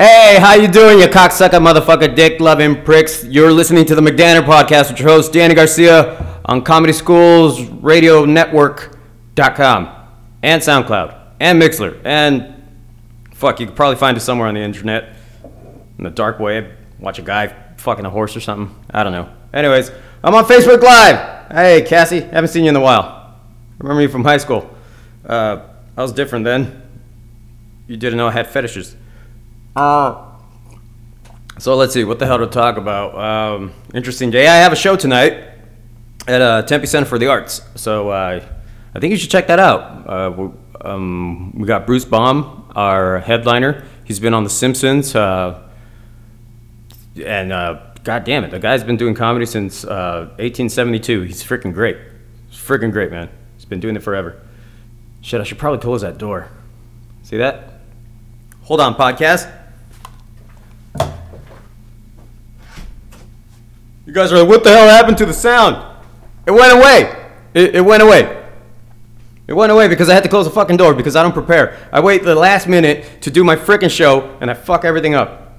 Hey, how you doing, you cocksucker motherfucker dick loving pricks? You're listening to the McDanner podcast with your host Danny Garcia on Comedy Schools Radio Network.com and SoundCloud and Mixlr and fuck, you could probably find it somewhere on the internet in the dark web. Watch a guy fucking a horse or something. I don't know. Anyways, I'm on Facebook Live. Hey, Cassie, haven't seen you in a while. Remember you from high school. Uh, I was different then. You didn't know I had fetishes. Uh, so let's see, what the hell to talk about? Um, interesting day. I have a show tonight at uh, Tempe Center for the Arts. So uh, I think you should check that out. Uh, we, um, we got Bruce Baum, our headliner. He's been on The Simpsons. Uh, and uh, god damn it, the guy's been doing comedy since uh, 1872. He's freaking great. He's freaking great, man. He's been doing it forever. Shit, I should probably close that door. See that? Hold on, podcast. You guys are like, what the hell happened to the sound? It went away. It, it went away. It went away because I had to close the fucking door because I don't prepare. I wait the last minute to do my freaking show and I fuck everything up.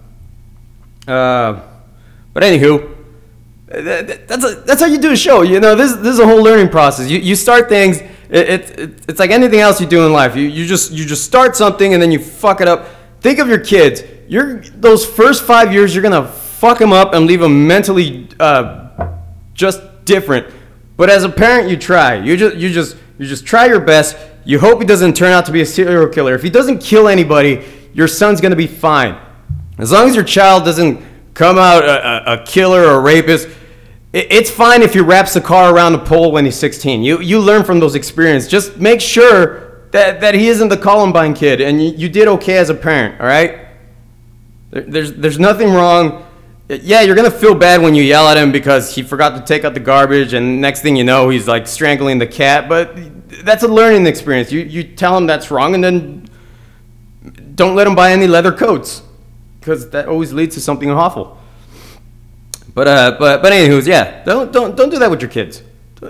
Uh, but anywho, that's a, that's how you do a show. You know, this this is a whole learning process. You you start things. It, it, it, it's like anything else you do in life. You you just you just start something and then you fuck it up. Think of your kids. You're those first five years. You're gonna fuck them up and leave them mentally uh, just different. But as a parent, you try. You just you just you just try your best. You hope he doesn't turn out to be a serial killer. If he doesn't kill anybody, your son's gonna be fine. As long as your child doesn't come out a, a, a killer or a rapist, it, it's fine if he wraps the car around the pole when he's 16. You, you learn from those experiences. Just make sure that, that he isn't the Columbine kid and you, you did okay as a parent, all right? There, there's, there's nothing wrong. Yeah, you're to feel bad when you yell at him because he forgot to take out the garbage and next thing you know, he's like strangling the cat. But that's a learning experience. You, you tell him that's wrong and then don't let him buy any leather coats because that always leads to something awful. But uh, but but anywho's, yeah, don't don't don't do that with your kids.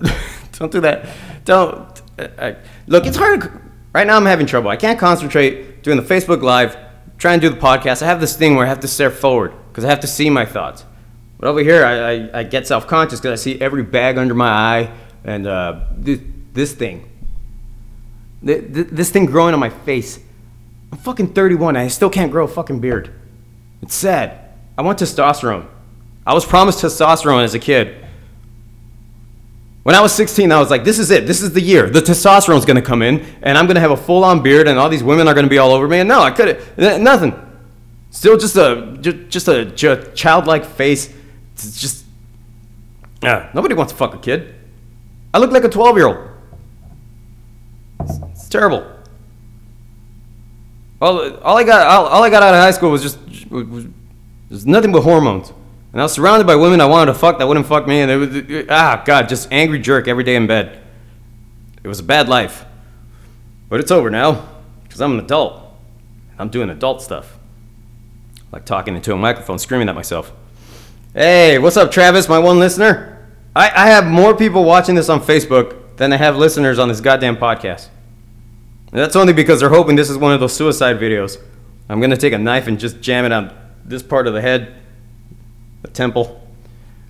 don't do that. Don't uh, look. It's hard. Right now, I'm having trouble. I can't concentrate doing the Facebook Live, trying to do the podcast. I have this thing where I have to stare forward because I have to see my thoughts. But over here, I, I, I get self conscious because I see every bag under my eye and uh, this, this thing. This thing growing on my face. I'm fucking 31 and I still can't grow a fucking beard. It's sad. I want testosterone. I was promised testosterone as a kid. When I was 16, I was like, this is it. This is the year. The testosterone's to come in, and I'm to have a full on beard, and all these women are to be all over me. And no, I couldn't. Nothing. Still just a, just a childlike face. It's just, yeah, nobody wants to fuck a kid. I look like a 12 year old. It's, it's terrible. All, all I got all, all I got out of high school was just was, was nothing but hormones. And I was surrounded by women I wanted to fuck that wouldn't fuck me, and it was it, ah god, just angry jerk every day in bed. It was a bad life, but it's over now because I'm an adult. I'm doing adult stuff, like talking into a microphone, screaming at myself. Hey, what's up, Travis, my one listener? I, I have more people watching this on Facebook than I have listeners on this goddamn podcast. And that's only because they're hoping this is one of those suicide videos. I'm gonna take a knife and just jam it on this part of the head, the temple.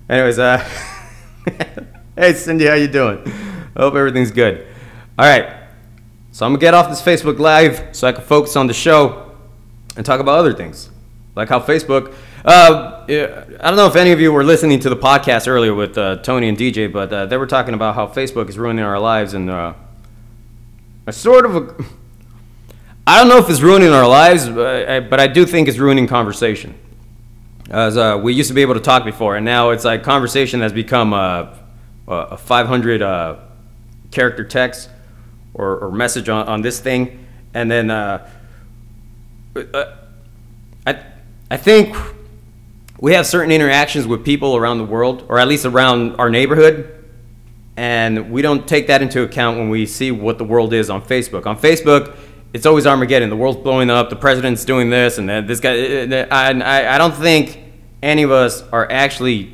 Anyways, uh, hey Cindy, how you doing? I hope everything's good. All right, so I'm gonna get off this Facebook Live so I can focus on the show and talk about other things, like how Facebook. Uh, I don't know if any of you were listening to the podcast earlier with uh, Tony and DJ, but uh, they were talking about how Facebook is ruining our lives and uh, a sort of a. I don't know if it's ruining our lives, but I do think it's ruining conversation. As uh, we used to be able to talk before, and now it's like conversation has become a, a 500 uh, character text or, or message on, on this thing, and then uh, I I think we have certain interactions with people around the world, or at least around our neighborhood, and we don't take that into account when we see what the world is on Facebook. On Facebook, it's always Armageddon. The world's blowing up. The president's doing this, and this guy. Uh, uh, uh, I, I don't think any of us are actually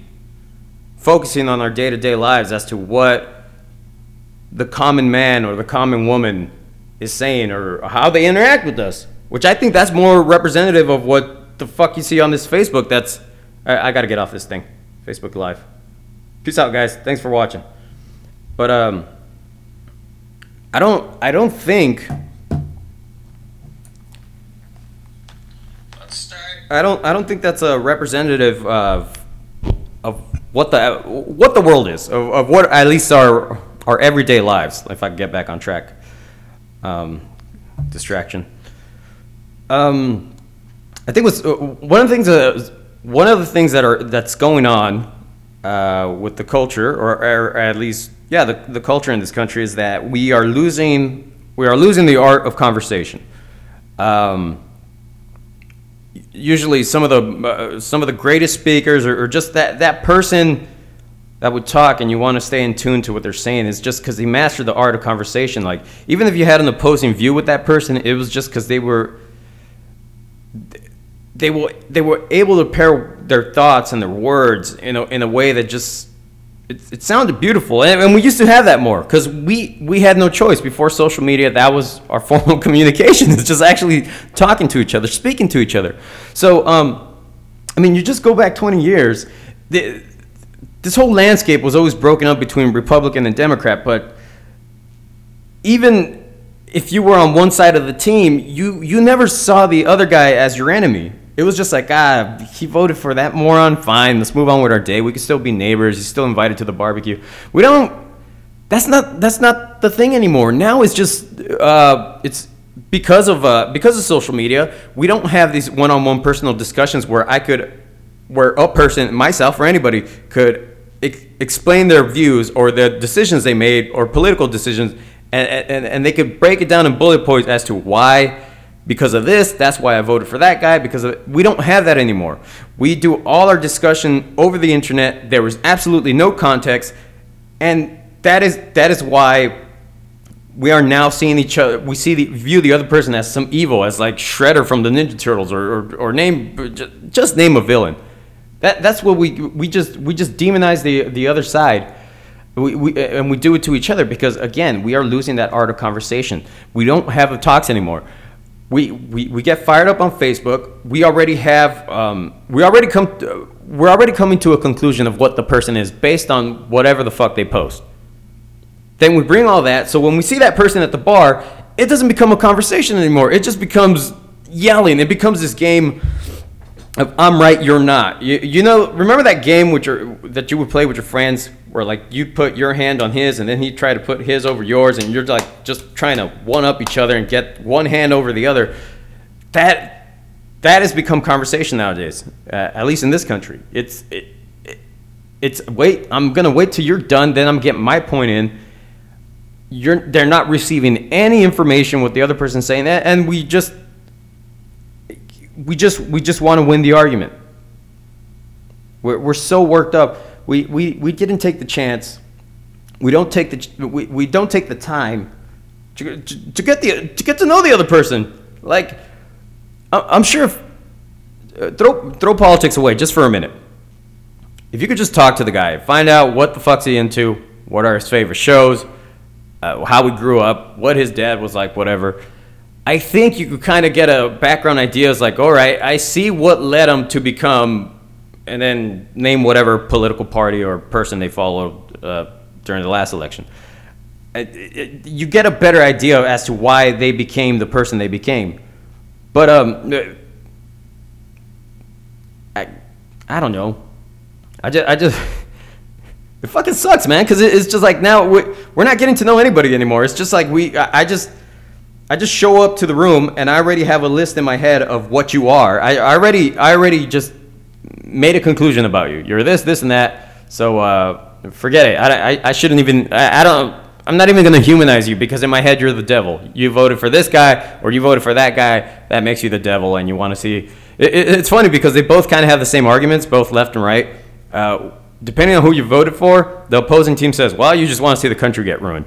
focusing on our day-to-day lives as to what the common man or the common woman is saying or how they interact with us. Which I think that's more representative of what the fuck you see on this Facebook. That's I, I got to get off this thing. Facebook Live. Peace out, guys. Thanks for watching. But um, I don't I don't think I don't I don't think that's a representative of of what the what the world is of, of what at least our our everyday lives. If I can get back on track, um, distraction. Um, I think was uh, one of the things that one of the things that are that's going on uh, with the culture, or, or at least yeah, the, the culture in this country is that we are losing we are losing the art of conversation. Um, usually, some of the uh, some of the greatest speakers, or, or just that that person that would talk and you want to stay in tune to what they're saying is just because they mastered the art of conversation. Like even if you had an opposing view with that person, it was just because they were they were they were able to pair their thoughts and their words in a, in a way that just it, it sounded beautiful. And, and we used to have that more because we we had no choice. Before social media that was our form of communication. It's just actually talking to each other speaking to each other. So um, i mean you just go back 20 years the, this whole landscape was always broken up between republican and democrat but even if you were on one side of the team you you never saw the other guy as your enemy it was just like, ah, he voted for that moron. Fine, let's move on with our day. We can still be neighbors. He's still invited to the barbecue. We don't. That's not. That's not the thing anymore. Now it's just. Uh, it's because of uh, because of social media. We don't have these one-on-one personal discussions where I could, where a person, myself or anybody, could ex- explain their views or the decisions they made or political decisions, and, and and they could break it down in bullet points as to why because of this, that's why I voted for that guy. Because we don't have that anymore. We do all our discussion over the internet. There was absolutely no context, and that is that is why we are now seeing each other. We see the view the other person as some evil, as like Shredder from the Ninja Turtles, or or, or name just name a villain. That that's what we we just we just demonize the the other side. We, we, and we do it to each other because again we are losing that art of conversation we don't have a talks anymore we, we, we get fired up on Facebook. We already have um, we already come to, we're already coming to a conclusion of what the person is based on whatever the fuck they post. Then we bring all that. So when we see that person at the bar, it doesn't become a conversation anymore. It just becomes yelling. It becomes this game I'm right, you're not. You, you know, remember that game which that you would play with your friends where like you put your hand on his and then he tried to put his over yours and you're like just trying to one up each other and get one hand over the other. That that has become conversation nowadays, uh, at least in this country. It's it, it, it's wait, I'm gonna wait till you're done, then I'm getting my point in. You're they're not receiving any information what the other person's saying, and we just we just we just want to win the argument. We're, we're so worked up we, we, we didn't take the chance. We don't take the we, we don't take the time to, to, to get the to get to know the other person. Like I'm sure if uh, throw throw politics away just for a minute. If you could just talk to the guy, find out what the fuck's he into, what are his favorite shows, uh, how he grew up, what his dad was like, whatever. I think you could kind of get a background idea. It's like, all right, I see what led them to become and then name whatever political party or person they followed uh, during the last election. You get a better idea as to why they became the person they became. But um, I, I don't know. I just, I just, it fucking sucks, man. Because it, it's just like now we, we're not getting to know anybody anymore. It's just like we, I just. I just show up to the room and I already have a list in my head of what you are. I, I already I already just made a conclusion about you. You're this, this, and that. So uh, forget it. I, I, I shouldn't even. I, I don't. I'm not even going to humanize you because in my head you're the devil. You voted for this guy or you voted for that guy. That makes you the devil, and you want to see. It, it, it's funny because they both kind of have the same arguments, both left and right. Uh, depending on who you voted for, the opposing team says, "Well, you just want to see the country get ruined,"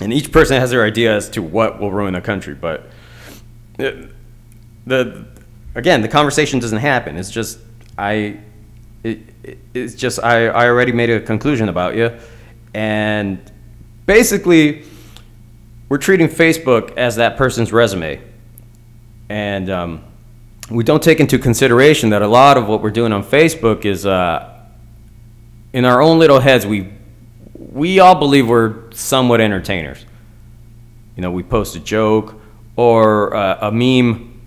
and each person has their idea as to what will ruin the country. But the again, the conversation doesn't happen. It's just I, it, it's just I, I already made a conclusion about you, and basically, we're treating Facebook as that person's resume, and um, we don't take into consideration that a lot of what we're doing on Facebook is uh, in our own little heads. We we all believe we're somewhat entertainers. You know, we post a joke or uh, a meme,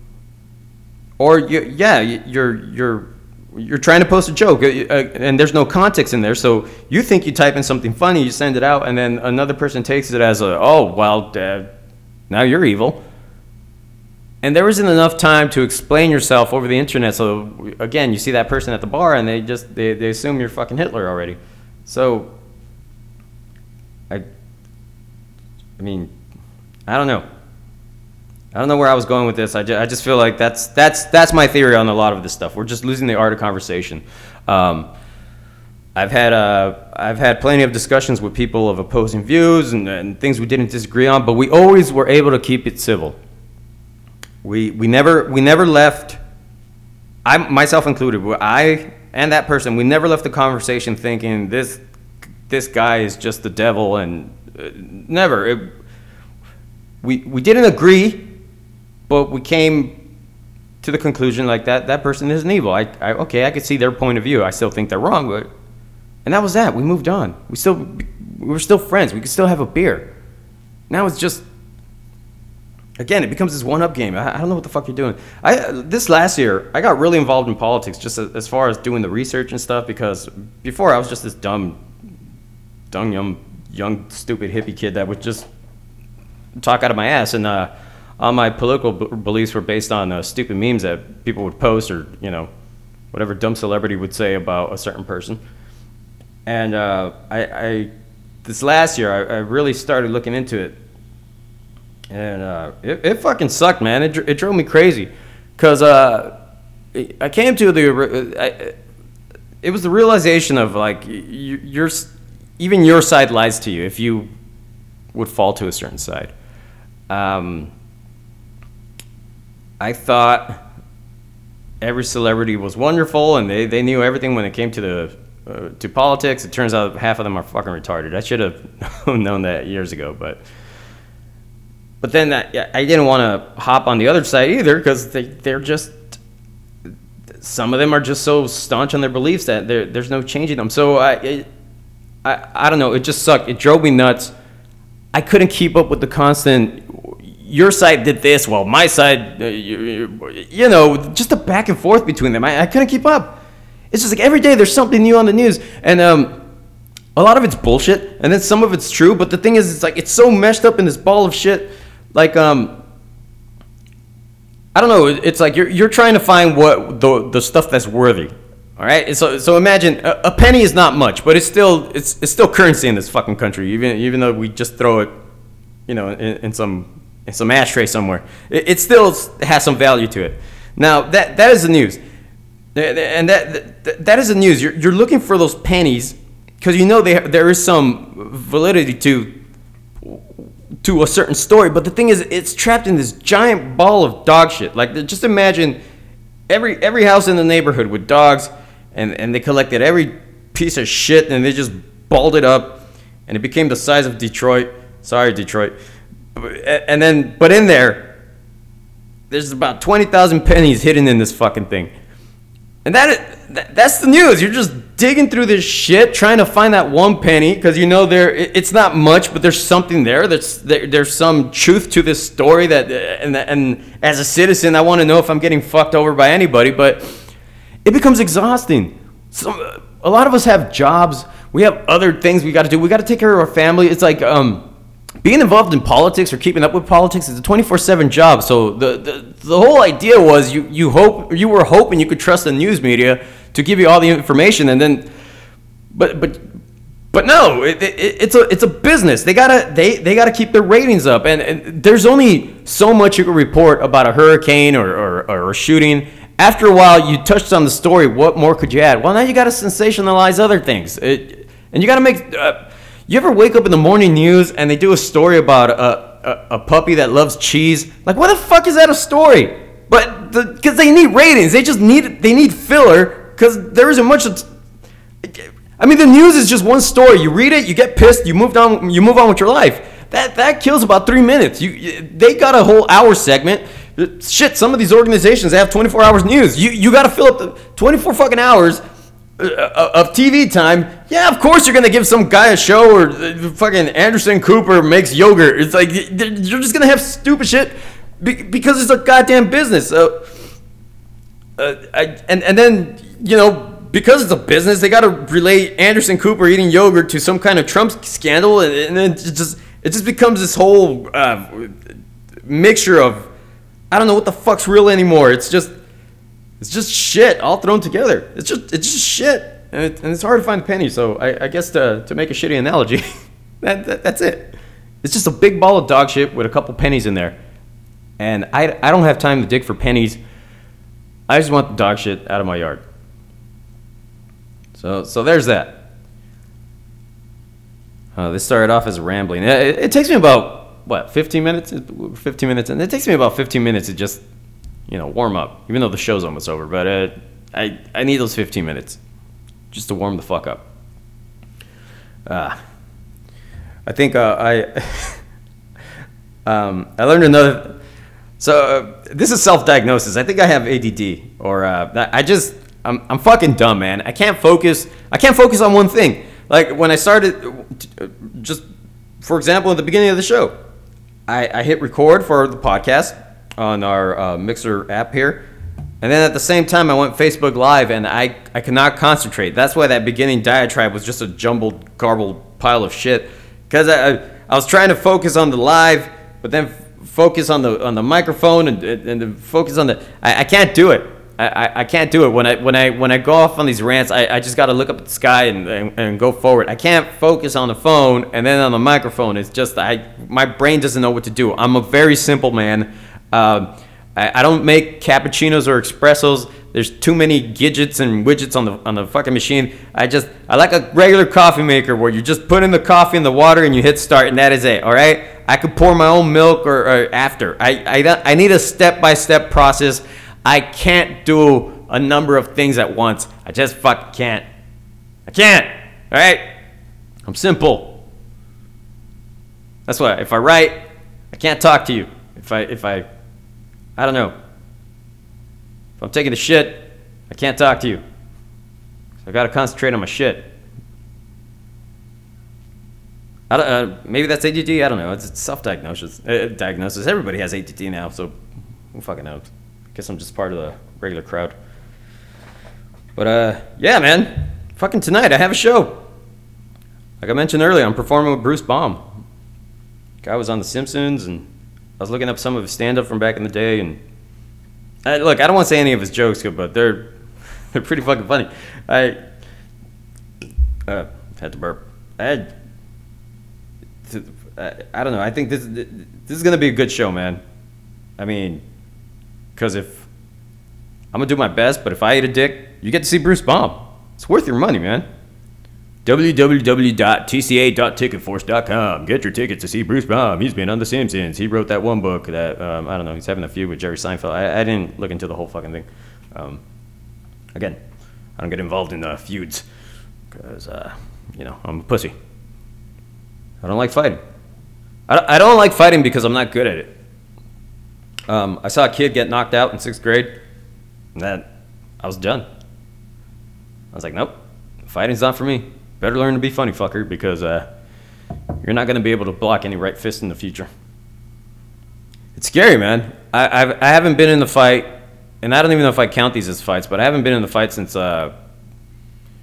or you, yeah, you're you're you're trying to post a joke uh, uh, and there's no context in there. So you think you type in something funny you send it out and then another person takes it as a oh well uh, now you're evil. And there isn't enough time to explain yourself over the internet. So again you see that person at the bar and they just they, they assume you're fucking hitler already. So i i mean i don't know I don't know where I was going with this. I just, I just feel like that's that's that's my theory on a lot of this stuff. We're just losing the art of conversation. Um, I've had uh, I've had plenty of discussions with people of opposing views and, and things we didn't disagree on, but we always were able to keep it civil. We we never we never left. I myself included. I and that person we never left the conversation thinking this this guy is just the devil and Uh, never. It, we we didn't agree but we came to the conclusion like that that person isn't evil. I, I okay, I could see their point of view. I still think they're wrong, but and that was that. We moved on. We still we were still friends. We could still have a beer. Now it's just again, it becomes this one-up game. I, I, don't know what the fuck you're doing. I this last year, I got really involved in politics, just as, as, far as doing the research and stuff. Because before, I was just this dumb, dumb young, young stupid hippie kid that would just talk out of my ass. And uh, all my political b- beliefs were based on uh, stupid memes that people would post or you know whatever dumb celebrity would say about a certain person. And uh, I, I, this last year I, I, really started looking into it, and uh, it, it fucking sucked, man. It, it drove me crazy, cause uh, I came to the I, it was the realization of like you, your even your side lies to you if you would fall to a certain side. Um, I thought every celebrity was wonderful and they, they knew everything when it came to the uh, to politics. It turns out half of them are fucking retarded. I should have known that years ago, but but then that, I didn't want to hop on the other side either because they they're just some of them are just so staunch on their beliefs that there's no changing them. So I, it, I I don't know. It just sucked. It drove me nuts. I couldn't keep up with the constant your side did this, well, my side, uh, you, know, just the back and forth between them. I, I, couldn't keep up. It's just like every day there's something new on the news, and um, a lot of it's bullshit, and then some of it's true. But the thing is, it's like it's so meshed up in this ball of shit. Like, um, I don't know. It's like you're you're trying to find what the the stuff that's worthy. All right. So so imagine a, a penny is not much, but it's still it's it's still currency in this fucking country, even even though we just throw it, you know, in, in some in some ashtray somewhere. It, it, still has some value to it. Now that that is the news, and that that, that is the news. You're, you're looking for those pennies because you know they, there is some validity to to a certain story. But the thing is, it's trapped in this giant ball of dog shit. Like just imagine every every house in the neighborhood with dogs, and and they collected every piece of shit and they just balled it up, and it became the size of Detroit. Sorry, Detroit and then but in there there's about 20,000 pennies hidden in this fucking thing. And that, that that's the news. You're just digging through this shit trying to find that one penny because you know there it's not much, but there's something there. There, there's some truth to this story that and and as a citizen, I want to know if I'm getting fucked over by anybody, but it becomes exhausting. Some a lot of us have jobs. We have other things we got to do. We got to take care of our family. It's like um being involved in politics or keeping up with politics is a 24/7 job. So the, the the whole idea was you you hope you were hoping you could trust the news media to give you all the information, and then, but but but no, it, it, it's a it's a business. They gotta they they gotta keep their ratings up, and, and there's only so much you can report about a hurricane or, or, or a shooting. After a while, you touched on the story. What more could you add? Well, now you got to sensationalize other things, it, and you got to make. Uh, you ever wake up in the morning news and they do a story about a, a, a puppy that loves cheese? Like, what the fuck is that a story? But because the, they need ratings, they just need they need filler because there isn't much. I mean, the news is just one story. You read it, you get pissed, you move on, you move on with your life. That that kills about three minutes. You, they got a whole hour segment. Shit, some of these organizations have 24 hours news. You you got to fill up the 24 fucking hours uh, uh, of TV time. Yeah, of course you're gonna give some guy a show or uh, fucking Anderson Cooper makes yogurt. It's like you're just gonna have stupid shit because it's a goddamn business. So, uh, I, and and then you know because it's a business, they got to relate Anderson Cooper eating yogurt to some kind of Trump scandal, and, and then it just it just becomes this whole uh, mixture of I don't know what the fuck's real anymore. It's just it's just shit all thrown together. It's just it's just shit, and, it, and it's hard to find the penny. So I, I guess to to make a shitty analogy, that, that that's it. It's just a big ball of dog shit with a couple pennies in there, and I I don't have time to dig for pennies. I just want the dog shit out of my yard. So, so there's that. Uh, this started off as rambling. It, it, takes me about what 15 minutes, 15 minutes, and it takes me about 15 minutes to just, you know, warm up. Even though the show's almost over, but uh, I I need those 15 minutes just to warm the fuck up. Uh, I think uh, I um, I learned another. So uh, this is self-diagnosis. I think I have ADD, or uh, I just I'm, I'm fucking dumb, man. I can't focus. I can't focus on one thing. Like when I started, just for example, at the beginning of the show, I, I hit record for the podcast on our uh, Mixer app here. And then at the same time, I went Facebook Live and I, I could not concentrate. That's why that beginning diatribe was just a jumbled, garbled pile of shit. Because I, I was trying to focus on the live, but then focus on the on the microphone and, and focus on the. I, I can't do it. I, I can't do it when I when I when I go off on these rants. I, I just got to look up at the sky and, and, and go forward. I can't focus on the phone and then on the microphone. It's just I my brain doesn't know what to do. I'm a very simple man. Uh, I, I don't make cappuccinos or espressos. There's too many gadgets and widgets on the on the fucking machine. I just I like a regular coffee maker where you just put in the coffee and the water and you hit start and that is it. All right. I could pour my own milk or, or after. I I, I need a step by step process. I can't do a number of things at once. I just fucking can't. I can't. All right? I'm simple. That's why if I write, I can't talk to you. If I if I I don't know. If I'm taking a shit, I can't talk to you. So I got to concentrate on my shit. I don't, uh, maybe that's ADD. I don't know. It's, it's self-diagnosis. Uh, diagnosis. Everybody has ADD now, so who fucking knows? Guess I'm just part of the regular crowd. But uh, yeah, man, fucking tonight I have a show. Like I mentioned earlier, I'm performing with Bruce Baum. Guy was on The Simpsons, and I was looking up some of his stand-up from back in the day. And I, look, I don't want to say any of his jokes, but they're they're pretty fucking funny. I uh, had to burp. I had. I, I don't know. I think this this is gonna be a good show, man. I mean, because if I'm gonna do my best, but if I eat a dick, you get to see Bruce Baum. It's worth your money, man. www.tca.ticketforce.com. Get your tickets to see Bruce Baum. He's been on The Simpsons. He wrote that one book that um, I don't know. He's having a feud with Jerry Seinfeld. I, I didn't look into the whole fucking thing. Um, again, I don't get involved in uh, feuds because uh, you know I'm a pussy. I don't like fighting. I, I don't like fighting because I'm not good at it. Um, I saw a kid get knocked out in sixth grade, and that I was done. I was like, nope, fighting's not for me. Better learn to be funny, fucker, because uh, you're not going to be able to block any right fist in the future. It's scary, man. I, I've, I haven't been in the fight, and I don't even know if I count these as fights, but I haven't been in the fight since, uh,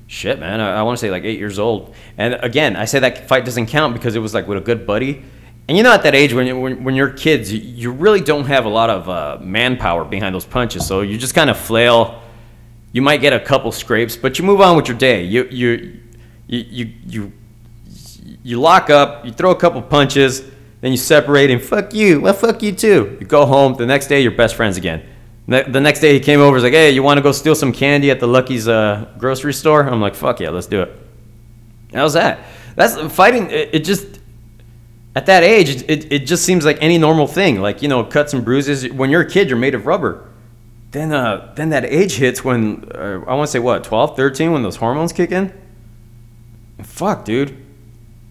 shit, man. I, I want to say like eight years old. And again, I say that fight doesn't count because it was like with a good buddy and you know, at that age, when, when, when you're kids, you, you really don't have a lot of uh, manpower behind those punches. So you just kind of flail. You might get a couple scrapes, but you move on with your day. You, you, you, you, you, you lock up, you throw a couple punches, then you separate, and fuck you. Well, fuck you too. You go home. The next day, you're best friends again. The next day, he came over. He's like, "Hey, you want to go steal some candy at the Lucky's uh, grocery store?" I'm like, "Fuck yeah, let's do it." How's that? That's fighting. It, it just at that age, it, it just seems like any normal thing. Like, you know, cuts and bruises. When you're a kid, you're made of rubber. Then, uh, then that age hits when, uh, I want to say what, 12, 13, when those hormones kick in? fuck, dude.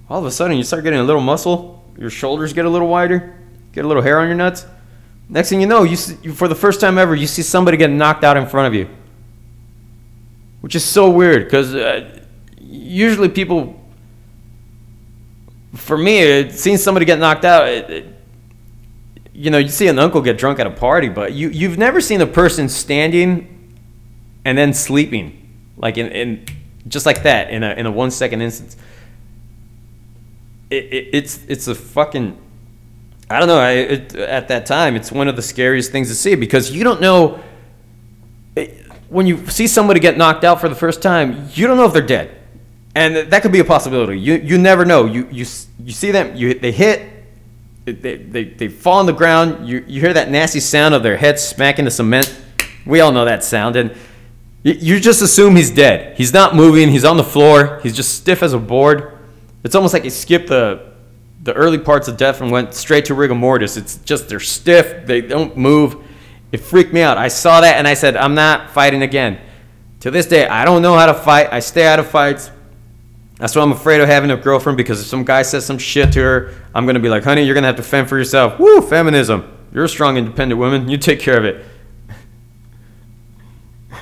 All of a sudden, you start getting a little muscle. Your shoulders get a little wider. Get a little hair on your nuts. Next thing you know, you see, for the first time ever, you see somebody get knocked out in front of you, which is so weird because uh, usually people, for me, it, seeing somebody get knocked out, it, it, you know, you see an uncle get drunk at a party, but you you've never seen a person standing and then sleeping, like in, in just like that in a in a one second instance. It, it, it's it's a fucking I don't know. I, it, at that time, it's one of the scariest things to see because you don't know when you see somebody get knocked out for the first time. You don't know if they're dead, and that could be a possibility. You you never know. You you you see them. You they hit. They, they, they fall on the ground. You, you hear that nasty sound of their head smacking the cement. We all know that sound. And you, you just assume he's dead. He's not moving. He's on the floor. He's just stiff as a board. It's almost like he skipped the, the early parts of death and went straight to rigor mortis. It's just they're stiff, they don't move. It freaked me out. I saw that and I said, I'm not fighting again. To this day, I don't know how to fight. I stay out of fights. That's why I'm afraid of having a girlfriend because if some guy says some shit to her, I'm gonna be like, honey, you're gonna have to fend for yourself. Woo, feminism. You're a strong, independent woman. You take care of it.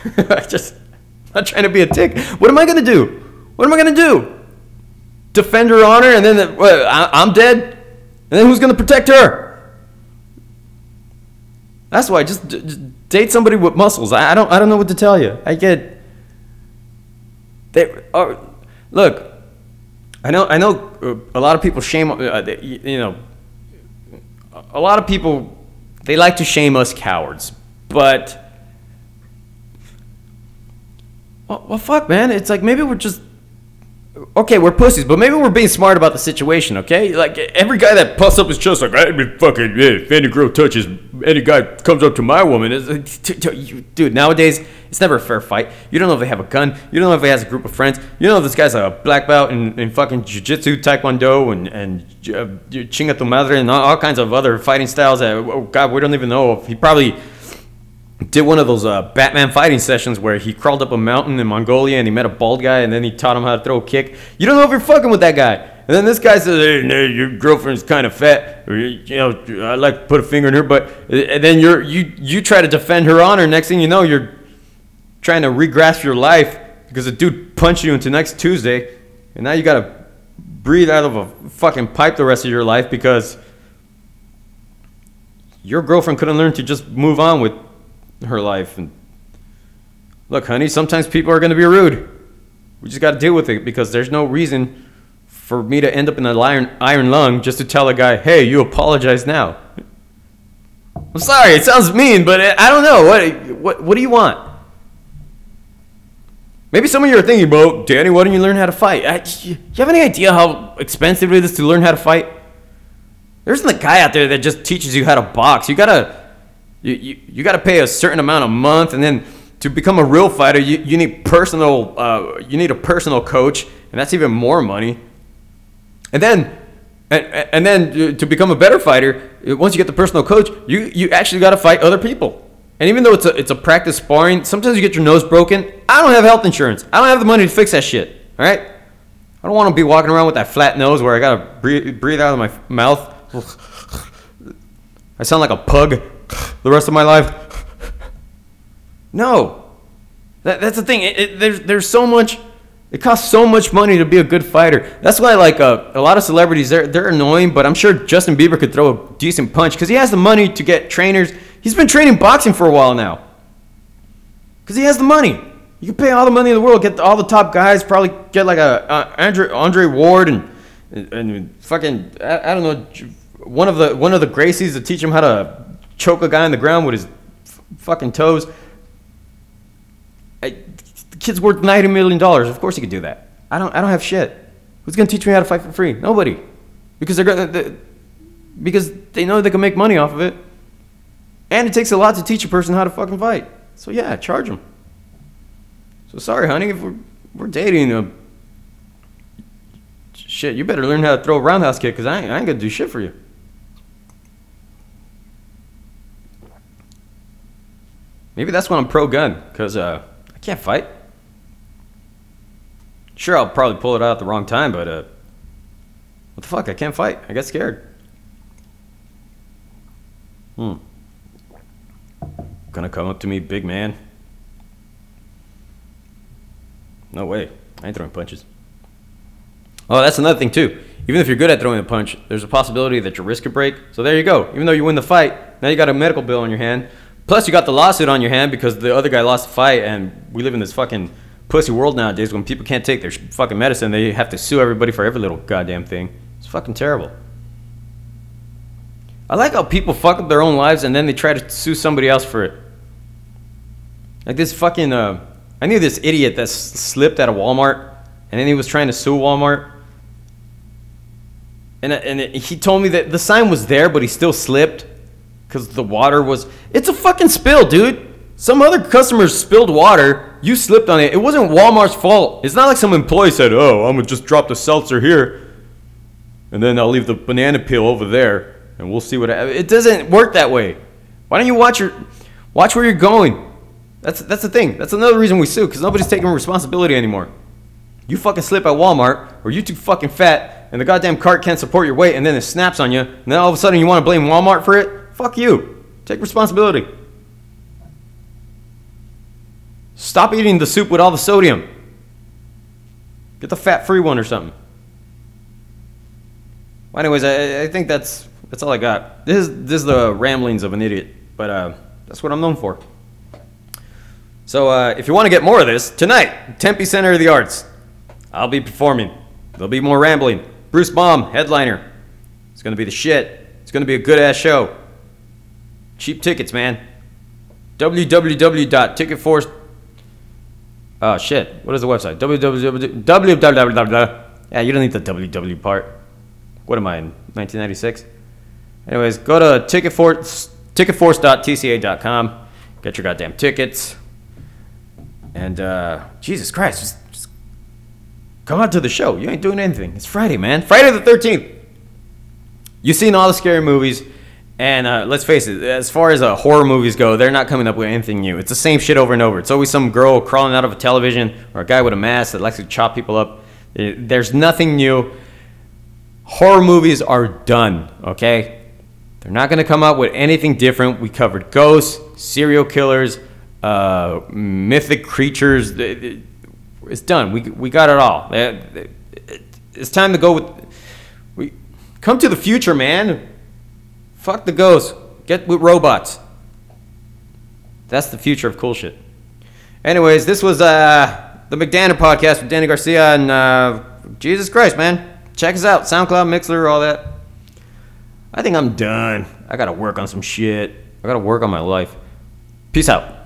I just, I'm not trying to be a tick. What am I gonna do? What am I gonna do? defend her honor, and then well, I, am dead, and then who's to protect her? That's why just, just, date somebody with muscles. I, I, don't I don't know what to tell you. I get they are look. I know I know a lot of people shame uh, you know a lot of people they like to shame us cowards, but well, well fuck man, it's like maybe we're just okay, we're pussies, but maybe we're being smart about the situation, okay? Like every guy that puffs up his chest, like I'd be fucking yeah, if any girl touches any guy comes up to my woman, is dude. Nowadays, it's never a fair fight. You don't know if they have a gun. You don't know if he has a group of friends. You don't know if this guy's a black belt in, in fucking jiu-jitsu, taekwondo, and and uh, chinga tu madre, and all, all kinds of other fighting styles. That oh god, we don't even know he probably did one of those uh, Batman fighting sessions where he crawled up a mountain in Mongolia and he met a bald guy and then he taught him how to throw a kick. You don't know if you're fucking with that guy. And then this guy says, hey, no, your girlfriend's kind of fat. You know, I'd like to put a finger in her butt. And then you're, you, you try to defend her honor. Next thing you know, you're trying to regrasp your life because a dude punched you into next Tuesday. And now you got to breathe out of a fucking pipe the rest of your life because your girlfriend couldn't learn to just move on with her life. And look, honey, sometimes people are going to be rude. We just got to deal with it because there's no reason for me to end up in an iron, iron lung just to tell a guy, hey, you apologize now. I'm sorry, it sounds mean, but I don't know. What, what, what do you want? Maybe some of you are thinking, bro, Danny, why don't you learn how to fight? I, you have any idea how expensive it is to learn how to fight? There isn't a guy out there that just teaches you how to box. You gotta you, you, you got to pay a certain amount a month, and then to become a real fighter, you, you need personal uh, you need a personal coach, and that's even more money. And then and, and then to become a better fighter, once you get the personal coach, you you actually got to fight other people. And even though it's a it's a practice sparring, sometimes you get your nose broken. I don't have health insurance. I don't have the money to fix that shit. All right. I don't want to be walking around with that flat nose where I gotta breathe, breathe out of my mouth. I sound like a pug the rest of my life? no. That, that's the thing. It, it, there's, there's so much. It costs so much money to be a good fighter. That's why, like, uh, a lot of celebrities, they're, they're annoying, but I'm sure Justin Bieber could throw a decent punch because he has the money to get trainers. He's been training boxing for a while now because he has the money. You can pay all the money in the world, get all the top guys, probably get like a uh, Andre, Andre Ward and, and, and fucking, I, I, don't know, one of the one of the Gracies to teach him how to choke a guy on the ground with his f- fucking toes. I, the kid's worth ninety million dollars. Of course he could do that. I don't. I don't have shit. Who's gonna teach me how to fight for free? Nobody, because they're gonna. They, because they know they can make money off of it, and it takes a lot to teach a person how to fucking fight. So yeah, charge them. So sorry, honey, if we're we're dating, uh, shit, you better learn how to throw a roundhouse kick, cause I ain't, I ain't gonna do shit for you. Maybe that's when I'm pro gun, because uh, I can't fight. Sure, I'll probably pull it out at the wrong time, but uh, what the fuck? I can't fight. I get scared. Hmm. Gonna come up to me, big man. No way. I ain't throwing punches. Oh, that's another thing too. Even if you're good at throwing a punch, there's a possibility that your wrist could break. So there you go. Even though you win the fight, now you got a medical bill on your hand. Plus, you got the lawsuit on your hand because the other guy lost the fight, and we live in this fucking pussy world nowadays when people can't take their fucking medicine. They have to sue everybody for every little goddamn thing. It's fucking terrible. I like how people fuck up their own lives and then they try to sue somebody else for it. Like this fucking, uh, I knew this idiot that slipped at a Walmart and then he was trying to sue Walmart. And, and it, he told me that the sign was there, but he still slipped because the water was. It's a fucking spill, dude. Some other customers spilled water. You slipped on it. It wasn't Walmart's fault. It's not like some employee said, "Oh, I'm gonna just drop the seltzer here, and then I'll leave the banana peel over there, and we'll see what." It doesn't work that way. Why don't you watch your watch where you're going? That's that's the thing. That's another reason we sue because nobody's taking responsibility anymore. You fucking slip at Walmart, or you too fucking fat, and the goddamn cart can't support your weight, and then it snaps on you, and then all of a sudden you want to blame Walmart for it? Fuck you. Take responsibility. Stop eating the soup with all the sodium. Get the fat-free one or something. Well, anyways, I, I, think that's that's all I got. This is this is the ramblings of an idiot, but uh, that's what I'm known for. So uh, if you want to get more of this tonight, Tempe Center of the Arts, I'll be performing. There'll be more rambling. Bruce Baum, headliner. It's gonna be the shit. It's gonna be a good ass show. Cheap tickets, man. www.ticketforce. Oh shit! What is the website? www. Yeah, you don't need the www part. What am I in 1996? Anyways, go to ticketforce ticketforce.tca.com. Get your goddamn tickets. And uh, Jesus Christ, just Come out to the show. You ain't doing anything. It's Friday, man. Friday the 13th. You've seen all the scary movies, and uh, let's face it, as far as uh, horror movies go, they're not coming up with anything new. It's the same shit over and over. It's always some girl crawling out of a television or a guy with a mask that likes to chop people up. There's nothing new. Horror movies are done, okay? They're not going to come out with anything different. We covered ghosts, serial killers, uh, mythic creatures. It's done. We, we got it all. It's time to go with. We come to the future, man. Fuck the ghosts. Get with robots. That's the future of cool shit. Anyways, this was uh, the McDaner podcast with Danny Garcia and uh, Jesus Christ, man. Check us out. SoundCloud, Mixlr, all that. I think I'm done. I gotta work on some shit. I gotta work on my life. Peace out.